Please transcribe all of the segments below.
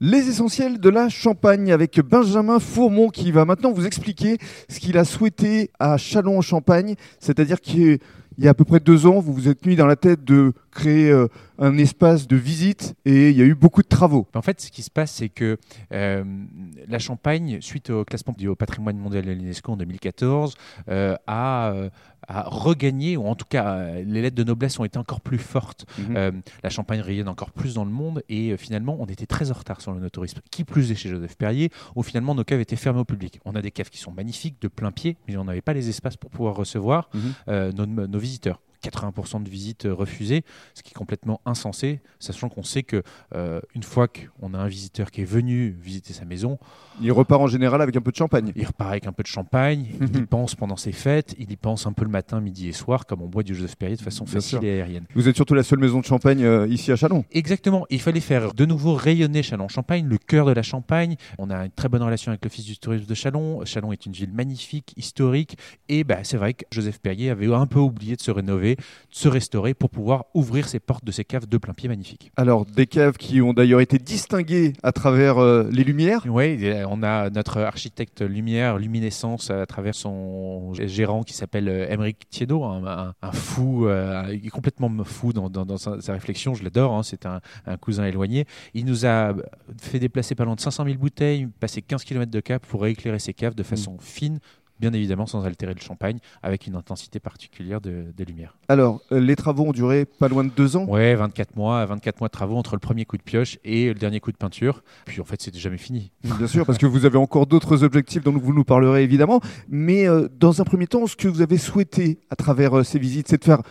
Les essentiels de la Champagne avec Benjamin Fourmont qui va maintenant vous expliquer ce qu'il a souhaité à Châlons-en-Champagne, c'est-à-dire qu'il y a à peu près deux ans, vous vous êtes mis dans la tête de créer euh, un espace de visite et il y a eu beaucoup de travaux. En fait, ce qui se passe, c'est que euh, la Champagne, suite au classement du patrimoine mondial de l'UNESCO en 2014, euh, a, a, regagné, ou en tout cas, les lettres de noblesse ont été encore plus fortes. Mhm. la Champagne rayonne encore plus dans le monde et finalement, on était très en retard sur le no-tourisme. Qui plus est chez Joseph Perrier, où finalement nos caves étaient fermées au public. On a des caves qui sont magnifiques, de plein pied, mais on n'avait pas les espaces pour pouvoir recevoir mhm. nos, nos visiteurs. 80% de visites euh, refusées, ce qui est complètement insensé, sachant qu'on sait que euh, une fois qu'on a un visiteur qui est venu visiter sa maison, il repart en général avec un peu de champagne. Il repart avec un peu de champagne, il y pense pendant ses fêtes, il y pense un peu le matin, midi et soir, comme on boit du Joseph Perrier de façon facile et aérienne. Vous êtes surtout la seule maison de champagne euh, ici à Chalon. Exactement, il fallait faire de nouveau rayonner Chalon-Champagne, le cœur de la Champagne. On a une très bonne relation avec l'Office du tourisme de Chalon. Chalon est une ville magnifique, historique, et bah, c'est vrai que Joseph Perrier avait un peu oublié de se rénover de se restaurer pour pouvoir ouvrir ses portes de ces caves de plein pied magnifiques. Alors, des caves qui ont d'ailleurs été distinguées à travers euh, les lumières Oui, on a notre architecte lumière, luminescence, à travers son gérant qui s'appelle Emeric euh, Thiedo, un, fou, euh, complètement fou dans, sa, réflexion, je l'adore, hein, c'est un, cousin éloigné. Il nous a fait déplacer pas loin de 500 000 bouteilles, passer 15 km de cap pour éclairer ces caves de façon mm. fine, bien évidemment sans altérer le champagne, avec une intensité particulière de, des lumières. Alors, euh, les travaux ont duré pas loin de deux ans? Ouais, 24 mois, 24 mois de travaux entre le premier coup de pioche et le dernier coup de peinture. Puis en fait, c'était jamais fini. Bien sûr, parce que vous avez encore d'autres objectifs dont vous nous parlerez évidemment. Mais euh, dans un premier temps, ce que vous avez souhaité à travers euh, ces visites, c'est de faire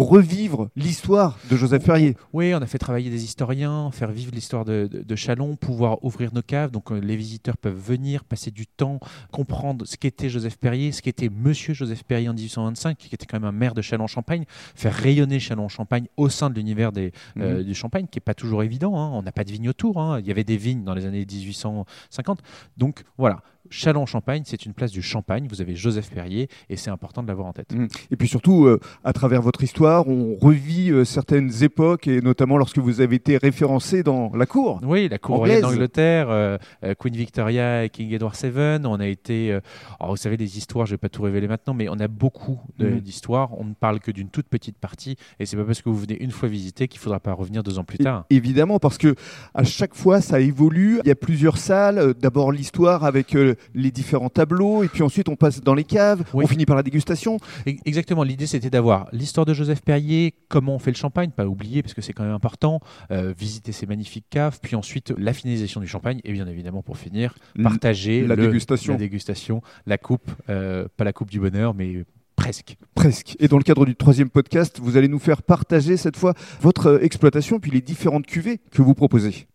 revivre l'histoire de Joseph Ferrier. Oui, on a fait travailler des historiens, faire vivre l'histoire de, Chalon, pouvoir ouvrir nos caves. Donc euh, les visiteurs peuvent venir, passer du temps, comprendre ce qu'était Joseph Perrier, ce qu'était Monsieur Joseph Perrier en 1825, qui était quand même un maire de Chalon-Champagne, faire rayonner Chalon-Champagne au sein de l'univers euh, mhm. du Champagne, qui n'est pas toujours évident. Hein. On n'a pas de vignes autour. Hein. Il y avait des vignes dans les années 1850. Donc voilà, Chalon-Champagne, c'est une place du Champagne. Vous avez Joseph Perrier et c'est important de l'avoir en tête. Mmh. Et puis surtout, euh, à travers votre histoire, on revit euh, certaines époques et notamment lorsque vous avez été référencé dans la cour. Oui, la cour royale d'Angleterre, euh, Queen Victoria et King Edward VII. On a été, vous savez, les histoires, je ne vais pas tout révéler maintenant, mais on a beaucoup mmh. d'histoires. On ne parle que d'une toute petite partie et c'est pas parce que vous venez une fois visiter qu'il ne faudra pas revenir deux ans plus tard. évidemment, parce que à chaque fois, ça évolue. Il y a plusieurs salles. D'abord l'histoire avec les différents tableaux, et puis ensuite on passe dans les caves, on finit par la dégustation. Exactement, l'idée c'était d'avoir l'histoire de Joseph Perrier, comment on fait le champagne, pas oublier parce que c'est quand même important, euh, visiter ces magnifiques caves, puis ensuite la finalisation du champagne, et bien évidemment pour finir, partager la, dégustation. la dégustation, la coupe, euh, pas la coupe du bonheur, mais Presque. Presque. Et dans le cadre du troisième podcast, vous allez nous faire partager cette fois votre exploitation puis les différentes cuvées que vous proposez.